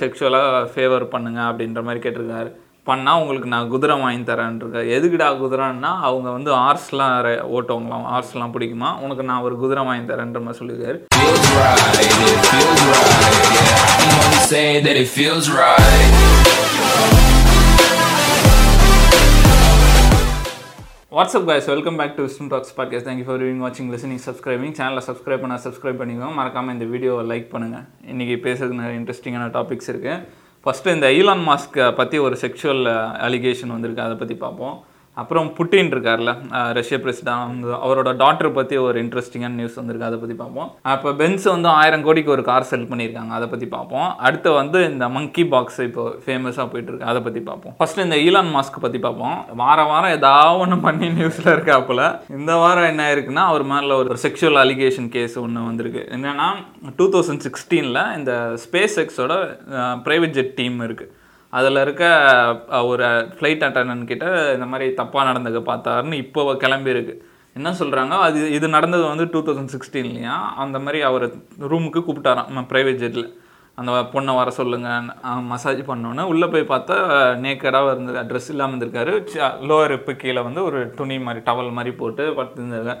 செக்ஷுவலாக favour பண்ணுங்க அப்படின்ற மாதிரி கேட்டிருக்காரு. பண்ணால் உங்களுக்கு நான் குதிரை வாங்கி தரேன்ருக்காரு எதுக்குடா குதிரைன்னா அவங்க வந்து ஆர்ஸ்லாம் ஓட்டவங்களாம் ஆர்ஸ்லாம் பிடிக்குமா? உனக்கு நான் ஒரு குதிரை வாங்கி தரேன்ற மாதிரி சொல்லியிருக்காரு. What's up guys? Welcome back to wisdom talks podcast thank you for viewing வாட்சிங் லிசனிங் சப்ஸ்கிரைபிங் சேனலை சப்ஸ்கிரைப் பண்ண சப்ஸ்கிரைப் பண்ணிக்கோங்க. மறக்காமல் இந்த வீடியோவை லைக் பண்ணுங்கள் இன்றைக்கி பேசுறதுக்கு நிறைய இன்ட்ரெஸ்டிங்கான டாபிக்ஸ் இருக்குது ஃபஸ்ட்டு இந்த ஈலான் மாஸ்க்கை பற்றி ஒரு செக்ஷுவல் அலிகேஷன் வந்திருக்கு. அதை பற்றி பார்ப்போம். அப்புறம் புட்டின் இருக்கார்ல ரஷ்ய பிரசிடண்ட் வந்து அவரோட டாக்டர் பற்றி ஒரு இன்ட்ரெஸ்டிங்கான நியூஸ் வந்திருக்கு அதை பற்றி பார்ப்போம். அப்போ பென்ஸ் வந்து ஆயிரம் கோடிக்கு ஒரு கார் செல் பண்ணியிருக்காங்க அதை பற்றி பார்ப்போம். அடுத்து வந்து இந்த மங்கி பாக்ஸ் இப்போ ஃபேமஸாக போயிட்டுருக்கு அதை பற்றி பார்ப்போம். ஃபர்ஸ்ட் இந்த ஈலான் மாஸ்க் பற்றி பார்ப்போம். வார வாரம் ஏதாவது ஒன்று பண்ணி நியூஸில் இருக்காப்புல. இந்த வாரம் என்ன இருக்குன்னா அவர் மேலே ஒரு செக்ஷுவல் அலிகேஷன் கேஸ் ஒன்று வந்திருக்கு. என்னென்னா டூ தௌசண்ட் சிக்ஸ்டீனில் இந்த ஸ்பேஸ் எக்ஸோட ப்ரைவேட் ஜெட் டீம் இருக்குது அதில் இருக்க ஒரு ஃப்ளைட் அட்டண்டன்ட் கிட்ட இந்த மாதிரி தப்பாக நடந்தது பார்த்தாருன்னு இப்போ கிளம்பியிருக்கு. என்ன சொல்கிறாங்க அது இது நடந்தது வந்து டூ தௌசண்ட் சிக்ஸ்டீன்லையா அந்த மாதிரி அவர் ரூமுக்கு கூப்பிட்டாராம் ப்ரைவேட் ஜெட்டில் அந்த பொண்ணை வர சொல்லுங்க மசாஜ் பண்ணோன்னே. உள்ளே போய் பார்த்தா நேக்கடாக இருந்து ட்ரெஸ் இல்லாமல் இருந்திருக்காரு. லோயர் இப்போ கீழே வந்து ஒரு துணி மாதிரி டவல் மாதிரி போட்டு படுத்துருந்தாங்க.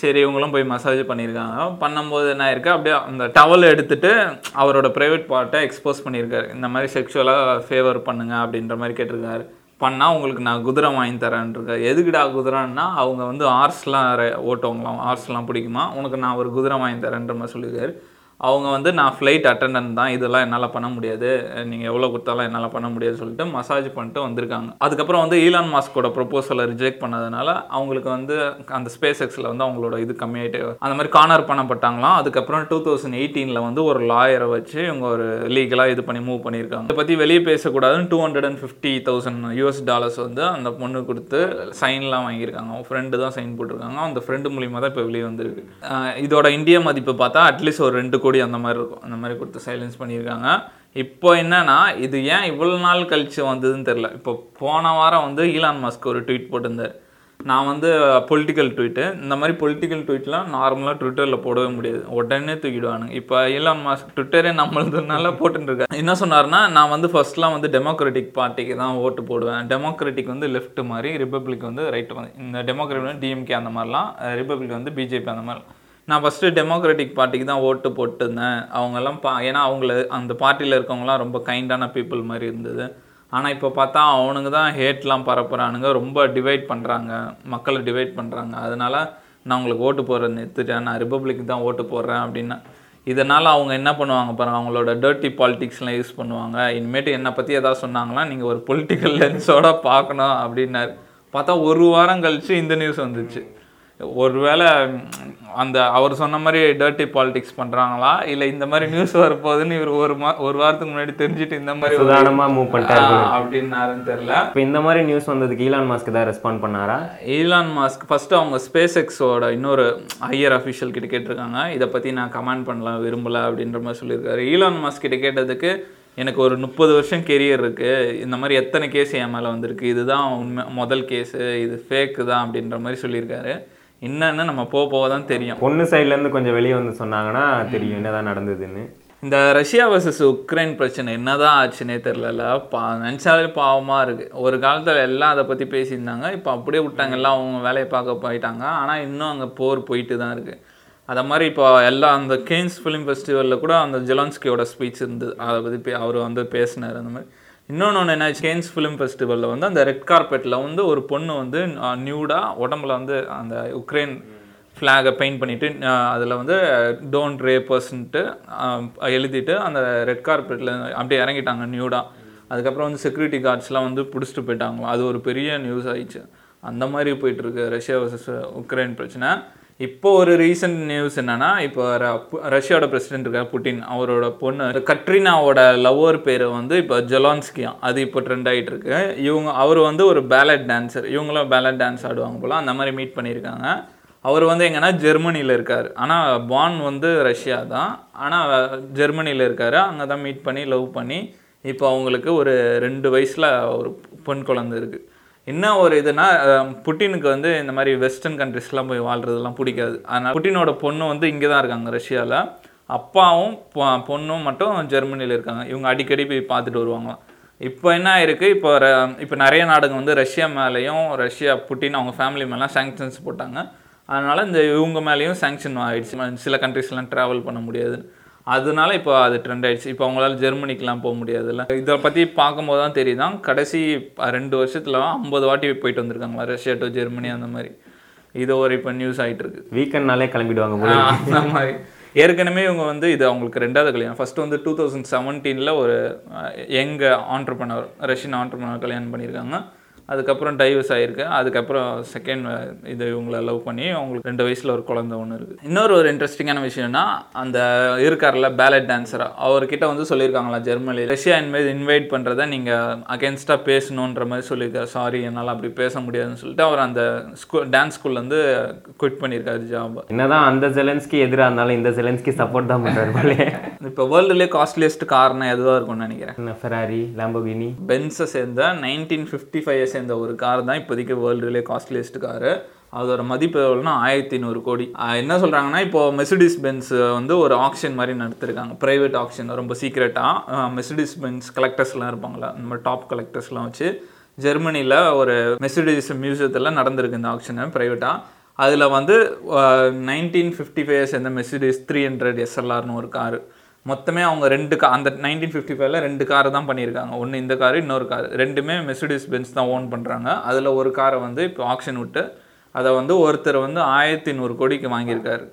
சரி இவங்களும் போய் மசாஜ் பண்ணியிருக்காங்க. பண்ணும்போது என்ன ஆயிருக்கு? அப்படியே அந்த டவல் எடுத்துட்டு அவரோட ப்ரைவேட் பார்ட்டை எக்ஸ்போஸ் பண்ணியிருக்காரு. இந்த மாதிரி செக்ஷுவலாக ஃபேவர் பண்ணுங்க அப்படின்ற மாதிரி கேட்டிருக்காரு. பண்ணால் உங்களுக்கு நான் குதிரை வாங்கி தரேன்ருக்காரு. எதுக்குடா குதிரைன்னா அவங்க வந்து ஆர்ஸ்லாம் ஓட்டவங்களாம் ஆர்ஸ்லாம் பிடிக்குமா? உனக்கு நான் ஒரு குதிரை வாங்கி தரேன்ற மாதிரி சொல்லியிருக்காரு. அவங்க வந்து நான் ஃப்ளைட் அட்டண்டன்ட் தான். இதெல்லாம் என்னால் பண்ண முடியாது. நீங்கள் எவ்வளோ கொடுத்தாலும் என்னால் பண்ண முடியாதுன்னு சொல்லிட்டு மசாஜ் பண்ணிட்டு வந்திருக்காங்க. அதுக்கப்புறம் வந்து ஈலான் மாஸ்கோட ப்ரொப்போசலை ரிஜெக்ட் பண்ணதுனால அவங்களுக்கு வந்து அந்த ஸ்பேஸ் எக்ஸில் வந்து அவங்களோட இது கம்மியாயிட்டு அந்த மாதிரி கார்னர் பண்ணப்பட்டாங்களாம். அதுக்கப்புறம் டூ தௌசண்ட் எயிட்டீனில் வந்து ஒரு லாயரை வச்சு இவங்க ஒரு லீகலாக இது பண்ணி மூவ் பண்ணியிருக்காங்க. இதை பற்றி வெளியே பேசக்கூடாதுன்னு two hundred and fifty thousand US dollars வந்து அந்த பொண்ணு கொடுத்து சைன்லாம் வாங்கியிருக்காங்க. அவங்க ஃப்ரெண்டு தான் சைன் போட்டிருக்காங்க. அந்த ஃப்ரெண்டு மூலியமாக தான் இப்போ வெளியே வந்திருக்கு. இதோட இந்திய மதிப்பு பார்த்தா அட்லீஸ்ட் ஒரு ரெண்டு கொடி அந்த மாதிரி இருக்கும். அந்த மாதிரி கொடுத்து சைலன்ஸ் பண்ணியிருக்காங்க. இப்போ என்னென்னா இது ஏன் இவ்வளோ நாள் கழிச்சு வந்ததுன்னு தெரில இப்போ போன வாரம் வந்து ஈலான் மஸ்க் ஒரு ட்வீட் போட்டிருந்தார். நான் வந்து பொலிட்டிக்கல் ட்வீட்டு இந்த மாதிரி பொலிட்டிக்கல் ட்வீட்லாம் நார்மலாக ட்விட்டரில் போடவே முடியாது. உடனே தூக்கிடுவானுங்க. இப்போ ஈலான் மாஸ்க் ட்விட்டரே நம்மளதுனால போட்டுருக்காரு என்ன சொன்னார்னா நான் வந்து ஃபர்ஸ்ட்லாம் வந்து டெமோக்ராட்டிக் பார்ட்டிக்கு தான் ஓட்டு போடுவேன். டெமோக்ராட்டிக் வந்து லெஃப்ட் மாதிரி ரிப்பப்ளிக் வந்து ரைட் வந்து இந்த டெமோக்ராட்டிக் வந்து டிஎம்கே அந்த மாதிரிலாம் ரிப்பப்ளிக் வந்து பிஜேபி அந்த மாதிரி. நான் ஃபஸ்ட்டு டெமோக்ராட்டிக் பார்ட்டிக்கு தான் ஓட்டு போட்டிருந்தேன். அவங்கெல்லாம் பா ஏன்னா அவங்கள அந்த பார்ட்டியில் இருக்கவங்களாம் ரொம்ப கைண்டான பீப்புள் மாதிரி இருந்தது. ஆனால் இப்போ பார்த்தா அவனுங்க தான் ஹேட்லாம் பரப்புகிறானுங்க ரொம்ப டிவைட் பண்ணுறாங்க மக்களை டிவைட் பண்ணுறாங்க அதனால் நான் உங்களுக்கு ஓட்டு போடுறது நிறுத்துட்டேன். நான் ரிப்பப்ளிக் தான் ஓட்டு போடுறேன் அப்படின்னா. இதனால் அவங்க என்ன பண்ணுவாங்க பாருங்க அவங்களோட டர்ட்டி பாலிட்டிக்ஸ்லாம் யூஸ் பண்ணுவாங்க. இனிமேட்டு என்னை பற்றி எதாவது சொன்னாங்களா நீங்கள் ஒரு பொலிட்டிக்கல் லென்ஸோட பார்க்கணும் அப்படின்னாரு. பார்த்தா ஒரு வாரம் கழிச்சு இந்த நியூஸ் வந்துச்சு. ஒருவேளை அந்த அவர் சொன்ன மாதிரி டர்ட்டி பாலிடிக்ஸ் பண்ணுறாங்களா இல்லை இந்த மாதிரி நியூஸ் வரப்போகுதுன்னு இவர் ஒரு மா ஒரு வாரத்துக்கு முன்னாடி தெரிஞ்சுட்டு இந்த மாதிரி சுதாரணமா மூவ் பண்ணிட்டாரு. அப்படின்னாருன்னு தெரியல. இப்போ இந்த மாதிரி நியூஸ் வந்ததுக்கு ஈலான் மாஸ்க் தான் ரெஸ்பாண்ட் பண்ணாரா? ஈலான் மாஸ்க் ஃபஸ்ட்டு அவங்க ஸ்பேஸ் எக்ஸோட இன்னொரு ஹையர் அஃபிஷியல் கிட்ட கேட்டிருக்காங்க. இதை பற்றி நான் கமெண்ட் பண்ணலாம் விரும்பல அப்படின்ற மாதிரி சொல்லியிருக்காரு. ஈலான் மாஸ்க் கிட்ட கேட்டதுக்கு எனக்கு ஒரு முப்பது வருஷம் கெரியர் இருக்குது இந்த மாதிரி எத்தனை கேஸ் என் மேலே வந்திருக்கு? இதுதான் உண்மை முதல் கேஸு இது ஃபேக்கு தான் அப்படின்ற மாதிரி சொல்லியிருக்காரு. என்னன்னு நம்ம போக போக தான் தெரியும். பொண்ணு சைடுல இருந்து கொஞ்சம் வெளியே வந்து சொன்னாங்கன்னா தெரியும் என்னதான் நடந்ததுன்னு. இந்த ரஷ்யா வர்சஸ் உக்ரைன் பிரச்சனை என்னதான் ஆச்சுன்னே தெரிலல பா நினச்சாலே பாவமாக இருக்குது ஒரு காலத்தில் எல்லாம் அதை பற்றி பேசியிருந்தாங்க. இப்போ அப்படியே விட்டாங்க. எல்லாம் அவங்க வேலையை பார்க்க போயிட்டாங்க. ஆனால் இன்னும் அங்கே போர் போயிட்டு தான் இருக்குது அதை மாதிரி இப்போ எல்லாம் அந்த கேன்ஸ் ஃபிலிம் ஃபெஸ்டிவலில் கூட அந்த ஜெலான்ஸ்கியோட ஸ்பீச் இருந்தது அதை பற்றி அவர் வந்து பேசினார். அந்த மாதிரி இன்னொன்று ஒன்று என்ன கேன்ஸ் ஃபிலிம் ஃபெஸ்டிவலில் வந்து அந்த ரெட் கார்பெட்டில் வந்து ஒரு பொண்ணு வந்து நியூடாக உடம்புல வந்து அந்த உக்ரைன் ஃப்ளாகை பெயிண்ட் பண்ணிவிட்டு அதில் வந்து டோன்ட் ரேப்பர்ஸ்ன்ட்டு எழுதிட்டு அந்த ரெட் கார்பெட்டில் அப்படியே இறங்கிட்டாங்க நியூடாக அதுக்கப்புறம் வந்து செக்யூரிட்டி கார்ட்ஸ்லாம் வந்து பிடிச்சிட்டு போயிட்டாங்க அது ஒரு பெரிய நியூஸ் ஆயிடுச்சு. அந்த மாதிரி போயிட்டுருக்கு ரஷ்யா வர்சஸ் உக்ரைன் பிரச்சனை. இப்போ ஒரு ரீசன்ட் நியூஸ் என்னன்னா இப்போ ரஷ்யாவோட பிரசிடென்ட் இருக்கார் புட்டின். அவரோட பொண்ணு கட்ரினாவோட லவ்வர் பேர் வந்து இப்போ ஜொலான்ஸ்கியா. அது இப்போ ட்ரெண்ட் ஆகிட்டு இருக்கு இவங்க அவர் வந்து ஒரு பேலட் டான்சர் இவங்களும் பேலட் டான்ஸ் ஆடுவாங்க போல அந்த மாதிரி மீட் பண்ணியிருக்காங்க. அவர் வந்து எங்கன்னா ஜெர்மனியில் இருக்கார். ஆனால் பான் வந்து ரஷ்யா தான். ஆனால் ஜெர்மனியில் இருக்கார். அங்கே தான் மீட் பண்ணி லவ் பண்ணி இப்போ அவங்களுக்கு ஒரு ரெண்டு வயசில் ஒரு பெண் குழந்தை இருக்குது என்ன ஒரு இதுனா புட்டினுக்கு வந்து இந்த மாதிரி வெஸ்டர்ன் கண்ட்ரிஸ்லாம் போய் வாழ்றதெல்லாம் பிடிக்காது. அதனால் புட்டினோட பொண்ணு வந்து இங்கே தான் இருக்காங்க ரஷ்யாவில் அப்பாவும் பொண்ணும் மட்டும் ஜெர்மனியில் இருக்காங்க. இவங்க அடிக்கடி போய் பார்த்துட்டு வருவாங்க இப்போ என்ன ஆயிருக்கு? இப்போ ர- இப்போ நிறைய நாடுங்க வந்து ரஷ்யா மேலேயும் ரஷ்யா புட்டின் அவங்க ஃபேமிலி மேலாம் சேங்ஷன்ஸ் போட்டாங்க. அதனால் இந்த இவங்க மேலேயும் சேங்ஷன் ஆயிடுச்சு. சில கண்ட்ரிஸ்லாம் ட்ராவல் பண்ண முடியாது அதனால இப்போ அது ட்ரெண்ட் ஆயிடுச்சு. இப்போ அவங்களால ஜெர்மனிக்கெலாம் போக முடியாதுல்ல. இதை பற்றி பார்க்கும்போது தான் தெரியுதான் கடைசி ரெண்டு வருஷத்துல ஐம்பது வாட்டி போயிட்டு வந்திருக்காங்களா? ரஷ்யா டு ஜெர்மனி அந்த மாதிரி. இது ஒரு இப்போ நியூஸ் ஆயிட்டு இருக்கு வீக்கெண்ட்னாலே கிளம்பிடுவாங்க அந்த மாதிரி. ஏற்கனவே இவங்க வந்து இது அவங்களுக்கு ரெண்டாவது கல்யாணம். ஃபர்ஸ்ட் வந்து டூ தௌசண்ட் செவன்டீனில் ஒரு எங்க ஆண்டர்பனர் ரஷ்யன் ஆண்டர்பனர் கல்யாணம் பண்ணியிருக்காங்க. அதுக்கப்புறம் டைவர்ஸ் ஆயிருக்கு அதுக்கப்புறம் செகண்ட் இது இவங்களை லவ் பண்ணி அவங்களுக்கு ரெண்டு வயசுல ஒரு குழந்தை ஒன்று இருக்குது இன்னொரு ஒரு இன்ட்ரெஸ்டிங்கான விஷயம்னா அந்த இருக்கார்ல பேலட் டான்ஸரா அவர்கிட்ட வந்து சொல்லியிருக்காங்களா ஜெர்மனி ரஷ்யா இன்வைட் இன்வைட் பண்ணுறத நீங்கள் அகேன்ஸ்டாக பேசணுன்ற மாதிரி சொல்லியிருக்காரு. சாரி என்னால் அப்படி பேச முடியாதுன்னு சொல்லிட்டு அவர் அந்த ஸ்கூல் டான்ஸ் ஸ்கூல்லேருந்து குவிட் பண்ணியிருக்காரு ஜாப் என்னதான் அந்த ஜெலன்ஸ்கி எதிராக இருந்தாலும் இந்த ஜெலன்ஸ்கி சப்போர்ட் தான் பண்றாரு போலே. இப்போ வேர்ல்டுலேயே காஸ்ட்லியஸ்ட் கார்னா எதுவாக இருக்கும்னு நினைக்கிறேன்? ஃபெராரி லாம்போகினி பென்ஸை சேர்ந்த நைன்டீன் ஃபிஃப்டி ஃபைவ் சேர்ந்த ஒரு கார் தான் இப்போதைக்கு வேர்ல்டுலேயே காஸ்ட்லியஸ்ட் காரு அதோட மதிப்பு எவ்வளோனா ஆயிரத்தி நூறு கோடி. என்ன சொல்கிறாங்கன்னா இப்போ மெசடிஸ் பென்ஸ் வந்து ஒரு ஆக்ஷன் மாதிரி நடத்திருக்காங்க. ப்ரைவேட் ஆக்ஷன் ரொம்ப சீக்ரெட்டாக மெர்சிடிஸ் பென்ஸ் கலெக்டர்ஸ்லாம் இருப்பாங்களா இந்த மாதிரி டாப் கலெக்டர்ஸ்லாம் வச்சு ஜெர்மனியில் ஒரு மெர்சிடிஸ் மியூசியத்தில் நடந்திருக்கு இந்த ஆக்ஷனு ப்ரைவேட்டாக அதில் வந்து நைன்டீன் ஃபிஃப்டி ஃபைவ் சேர்ந்த மெர்சிடிஸ் த்ரீ ஹண்ட்ரட் எஸ்எல்ஆர்னு ஒரு காரு மொத்தமே அவங்க ரெண்டு கா அந்த நைன்டீன் ஃபிஃப்டி ஃபைவ்ல ரெண்டு கார் தான் பண்ணியிருக்காங்க. ஒன்று இந்த கார் இன்னொரு கார் ரெண்டுமே மெர்சிடிஸ் பென்ஸ் தான் ஓன் பண்ணுறாங்க அதில் ஒரு காரை வந்து இப்போ ஆக்ஷன் விட்டு அதை வந்து ஒருத்தர் வந்து ஆயிரத்தி நூறு கோடிக்கு வாங்கியிருக்காரு.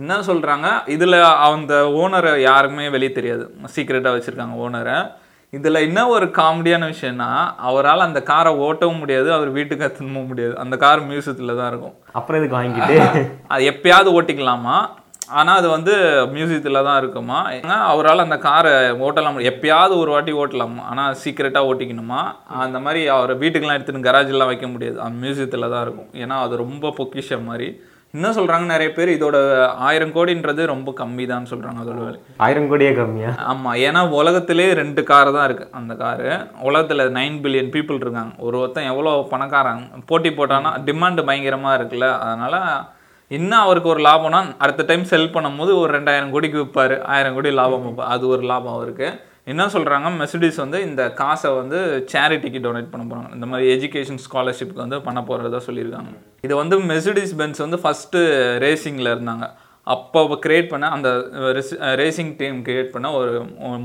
என்ன சொல்கிறாங்க இதில் அந்த ஓனரை யாருக்குமே வெளியே தெரியாது. சீக்ரெட்டாக வச்சுருக்காங்க ஓனரை இதில் என்ன ஒரு காமெடியான விஷயம்னா அவரால் அந்த காரை ஓட்டவும் முடியாது அவர் வீட்டுக்கு திரும்பவும் முடியாது. அந்த கார் மியூசியத்தில் தான் இருக்கும். அப்புறம் இதுக்கு வாங்கிட்டு? அது எப்பயாவது ஓட்டிக்கலாமா? ஆனால் அது வந்து மியூசியத்தில் தான் இருக்குமா? அவரால் அந்த காரை ஓட்டலாம். எப்பயாவது ஒரு வாட்டி ஓட்டலாமா. ஆனால் சீக்கிரட்டாக ஓட்டிக்கணுமா? அந்த மாதிரி அவர் வீட்டுக்கெல்லாம் எடுத்துன்னு கராஜெல்லாம் வைக்க முடியாது. அந்த மியூசியத்தில் தான் இருக்கும். ஏன்னா அது ரொம்ப பொக்கிஷம் மாதிரி. இன்னும் சொல்கிறாங்க நிறைய பேர் இதோட ஆயிரம் கோடின்றது ரொம்ப கம்மி தான் சொல்கிறாங்க அதோட விலை. ஆயிரம் கோடியே கம்மியா? ஆமாம் ஏன்னா உலகத்திலே ரெண்டு கார் தான் இருக்குது அந்த காரு உலகத்தில் நைன் பில்லியன் பீப்புள் இருக்காங்க. ஒரு ஒருத்தன் எவ்வளோ பணக்காரன்? போட்டி போட்டான்னா டிமாண்டு பயங்கரமாக இருக்குல்ல. அதனால் இன்னும் அவருக்கு ஒரு லாபம்னா அடுத்த டைம் செல் பண்ணும்போது ஒரு ரெண்டாயிரம் கோடிக்கு விற்பாரு. ஆயிரம் கோடி லாபம் விற்பார் அது ஒரு லாபம் அவருக்கு. என்ன சொல்கிறாங்க மெசடிஸ் வந்து இந்த காசை வந்து சேரிட்டிக்கு டொனேட் பண்ண போகிறாங்க இந்த மாதிரி எஜுகேஷன் ஸ்காலர்ஷிப்க்கு வந்து பண்ண போகிறதா சொல்லியிருக்காங்க. இது வந்து மெசடிஸ் பென்ஸ் வந்து ஃபஸ்ட்டு ரேசிங்கில் இருந்தாங்க. அப்போ கிரியேட் பண்ண அந்த ரேசிங் டீம் கிரியேட் பண்ண ஒரு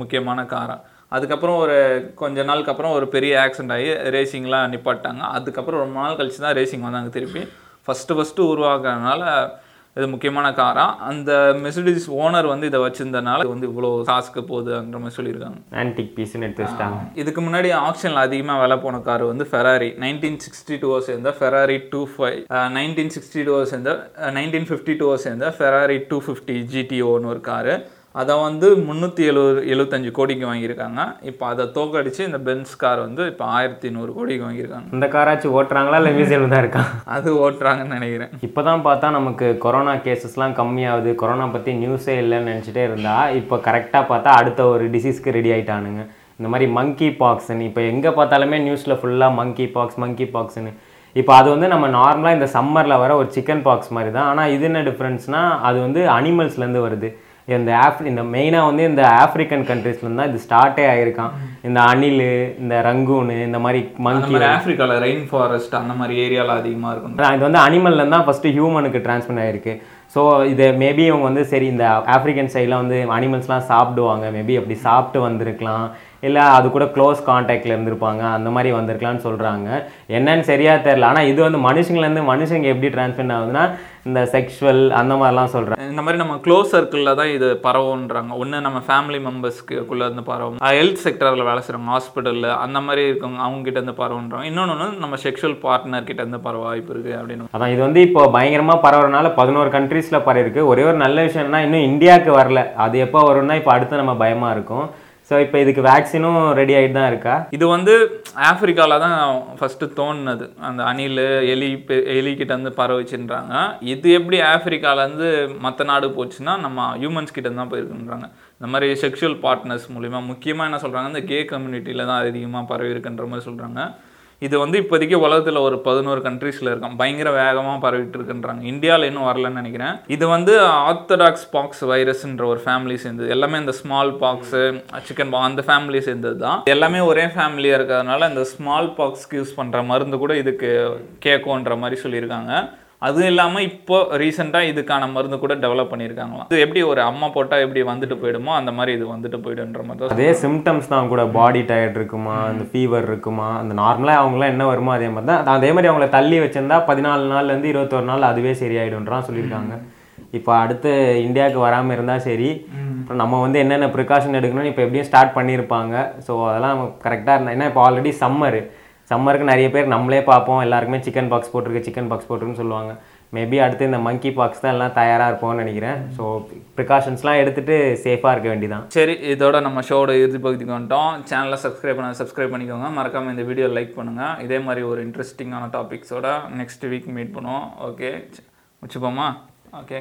முக்கியமான காரம் அதுக்கப்புறம் ஒரு கொஞ்ச நாளுக்கு அப்புறம் ஒரு பெரிய ஆக்சிடென்ட் ஆகி ரேசிங்லாம் நிப்பாட்டாங்க அதுக்கப்புறம் ரொம்ப நாள் கழிச்சு தான் ரேசிங் வந்தாங்க திருப்பி. ஃபஸ்ட்டு ஃபஸ்ட்டு உருவாக்குறதுனால இது முக்கியமான காரா அந்த மெர்சிடிஸ் ஓனர் வந்து இதை வச்சிருந்தனால வந்து இவ்வளோ காசுக்கு போகுதுன்ற மாதிரி சொல்லியிருக்காங்க. ஆன்டிக் பீஸ்னு எடுத்து வச்சிட்டாங்க. இதுக்கு முன்னாடி ஆக்ஷனில் அதிகமாக விலை போன கார் வந்து ஃபெராரி நைன்டீன் சிக்ஸ்டி டூ சேர்ந்த Ferrari two five nineteen sixty two சேர்ந்த நைன்டீன் ஃபிஃப்டி டூ சேர்ந்த ஃபெராரி டூ ஃபிஃப்டி ஜிடிஓன்னு ஒரு காரு. அதை வந்து முந்நூற்றி எழுபது எழுபத்தஞ்சு கோடிக்கு வாங்கியிருக்காங்க. இப்போ அதை தோக்கடிச்சு இந்த பென்ஸ் கார் வந்து இப்போ ஆயிரத்தி நூறு கோடிக்கு வாங்கியிருக்காங்க. இந்த காராச்சும் ஓட்டுறாங்களா இல்லை மியூசியம் தான் இருக்கான் அது ஓட்டுறாங்கன்னு நினைக்கிறேன். இப்போ தான் பார்த்தா நமக்கு கொரோனா கேசஸ்லாம் கம்மியாகுது. கொரோனா பற்றி நியூஸே இல்லைன்னு நினச்சிட்டே இருந்தா இப்போ கரெக்டாக பார்த்தா அடுத்த ஒரு டிசீஸ்க்கு ரெடி ஆயிட்டானுங்க. இந்த மாதிரி மங்கி பாக்ஸ்ன்னு இப்போ எங்கே பார்த்தாலுமே நியூஸில் ஃபுல்லாக மங்கி பாக்ஸ் மங்கி பாக்ஸ்ன்னு இப்போ அது வந்து நம்ம நார்மலாக இந்த சம்மரில் வர ஒரு சிக்கன் பாக்ஸ் மாதிரி தான். ஆனால் இது என்ன டிஃப்ரென்ஸ்னால் அது வந்து அனிமல்ஸ்லேருந்து வருது. இந்த ஆஃப் இந்த மெயினாக வந்து இந்த ஆஃப்ரிக்கன் கண்ட்ரீஸ்லேருந்து தான் இது ஸ்டார்ட்டே ஆயிருக்கான். இந்த அணில் இந்த ரங்கூனு இந்த மாதிரி மங்கி ஆஃப்ரிக்காவில் ரெயின் ஃபாரஸ்ட் அந்த மாதிரி ஏரியாவில் அதிகமாக இருக்கும் இது வந்து அனிமல்லேருந்து தான் ஃபஸ்ட்டு ஹியூமனுக்கு ட்ரான்ஸ்ஃபர் ஆயிருக்கு. ஸோ இது மேபி இவங்க வந்து சரி இந்த ஆஃப்ரிக்கன் சைடில் வந்து அனிமல்ஸ்லாம் சாப்பிடுவாங்க. மேபி அப்படி சாப்பிட்டு வந்திருக்கலாம். இல்லை அது கூட க்ளோஸ் காண்டாக்டில் இருந்திருப்பாங்க அந்த மாதிரி வந்திருக்கலாம்னு சொல்கிறாங்க என்னன்னு சரியா தெரில ஆனால் இது வந்து மனுஷங்கலேருந்து மனுஷங்க எப்படி ட்ரான்ஸ்ஃபர் ஆகுதுன்னா இந்த செக்ஷுவல் அந்த மாதிரிலாம் சொல்கிறாங்க இந்த மாதிரி நம்ம க்ளோஸ் சர்க்கிளில் தான் இது பரவுன்றாங்க ஒன்று நம்ம ஃபேமிலி மெம்பர்ஸ்க்குள்ளே இருந்து பரவும். ஹெல்த் செக்டரில் வேலை செய்கிறவங்க ஹாஸ்பிட்டலில் அந்த மாதிரி இருக்கவங்க அவங்க கிட்ட இருந்து பரவுன்றாங்க இன்னொன்று ஒன்று நம்ம செக்ஷுவல் பார்ட்னர் கிட்ட இருந்து பரவ வாய்ப்பு இருக்குது அப்படின்னு. அதான் இது வந்து இப்போ பயங்கரமாக பரவுறதுனால பதினோரு கண்ட்ரீஸில் பரவிருக்கு ஒரே ஒரு நல்ல விஷயம்னா இன்னும் இந்தியாவுக்கு வரல. அது எப்போ வரும்னா இப்போ அடுத்து நம்ம பயமாக இருக்கும். ஸோ இப்போ இதுக்கு வேக்சினும் ரெடி ஆகிட்டு தான் இருக்கா? இது வந்து ஆப்பிரிக்காவில் தான் ஃபஸ்ட்டு தோணுனது. அந்த அணில் எலி எலிக்கிட்ட வந்து கிட்ட பரவுச்சுன்றாங்க. இது எப்படி ஆஃப்ரிக்காவிலேருந்து மற்ற நாடு போச்சுன்னா நம்ம ஹியூமன்ஸ் கிட்ட தான் போயிருக்குன்றாங்க. இந்த மாதிரி செக்ஷுவல் பார்ட்னர்ஸ் மூலிமா முக்கியமாக என்ன சொல்கிறாங்க இந்த கே கம்யூனிட்டியில் தான் அதிகமாக பரவி இருக்குன்ற மாதிரி சொல்கிறாங்க இது வந்து இப்போதைக்கு உலகத்தில் ஒரு பதினோரு கண்ட்ரீஸில் இருக்கும். பயங்கர வேகமாக பரவிட்டு இருக்குன்றாங்க. இந்தியாவில் இன்னும் வரலன்னு நினைக்கிறேன். இது வந்து ஆர்த்தடாக்ஸ் பாக்ஸ் வைரஸ்ன்ற ஒரு ஃபேமிலி சேர்ந்தது. எல்லாமே இந்த ஸ்மால் பாக்ஸு சிக்கன் அந்த ஃபேமிலி சேர்ந்தது தான் எல்லாமே ஒரே ஃபேமிலியாக இருக்கிறதுனால இந்த ஸ்மால் பாக்ஸ்க்கு யூஸ் பண்ணுற மருந்து கூட இதுக்கு கேட்கும்ன்ற மாதிரி சொல்லியிருக்காங்க. அதுவும் இல்லாமல் இப்போ ரீசெண்டாக இதுக்கான மருந்து கூட டெவலப் பண்ணியிருக்காங்களாம். இது எப்படி ஒரு அம்மா போட்டால் எப்படி வந்துட்டு போயிடுமோ அந்த மாதிரி இது வந்துட்டு போயிடுன்ற மாதிரி அதே சிம்டம்ஸ் தான் கூட பாடி டயர்ட் இருக்குமா அந்த ஃபீவர் இருக்குமா அந்த நார்மலாக அவங்களாம் என்ன வருமோ அதே மாதிரி தான். அதே மாதிரி அவங்கள தள்ளி வச்சிருந்தா பதினாலு நாள்லேருந்து இருபத்தொரு நாள் அதுவே சரியாயிடும்ன்றான் சொல்லியிருக்காங்க. இப்போ அடுத்து இந்தியாவுக்கு வராமல் இருந்தால் சரி. அப்புறம் நம்ம வந்து என்னென்ன ப்ரிகாஷன் எடுக்கணும்னு இப்போ எப்படியும் ஸ்டார்ட் பண்ணியிருப்பாங்க. ஸோ அதெல்லாம் கரெக்டாக இருந்தா ஏன்னா இப்போ ஆல்ரெடி சம்மரு சம்மருக்கு நிறைய பேர் நம்மளே பார்ப்போம். எல்லாருக்குமே சிக்கன் பாக்ஸ் போட்டிருக்கு சிக்கன் பாக்ஸ் போட்டிருக்குன்னு சொல்லுவாங்க. மேபி அடுத்து இந்த மங்கி பாக்ஸ் தான் எல்லாம் தயாராக இருப்போம்னு நினைக்கிறேன். ஸோ ப்ரிகாஷன்ஸ்லாம் எடுத்துகிட்டு சேஃபாக இருக்க வேண்டியதான் சரி இதோட நம்ம ஷோட இறுதி பகுதிக்கு வந்துட்டோம். சேனலை சப்ஸ்கிரைப் பண்ண சப்ஸ்கிரைப் பண்ணிக்கோங்க. மறக்காமல் இந்த வீடியோ லைக் பண்ணுங்கள் இதே மாதிரி ஒரு இன்ட்ரெஸ்டிங்கான டாபிக்ஸோட நெக்ஸ்ட் வீக் மீட் பண்ணுவோம். ஓகே வச்சுப்போமா ஓகே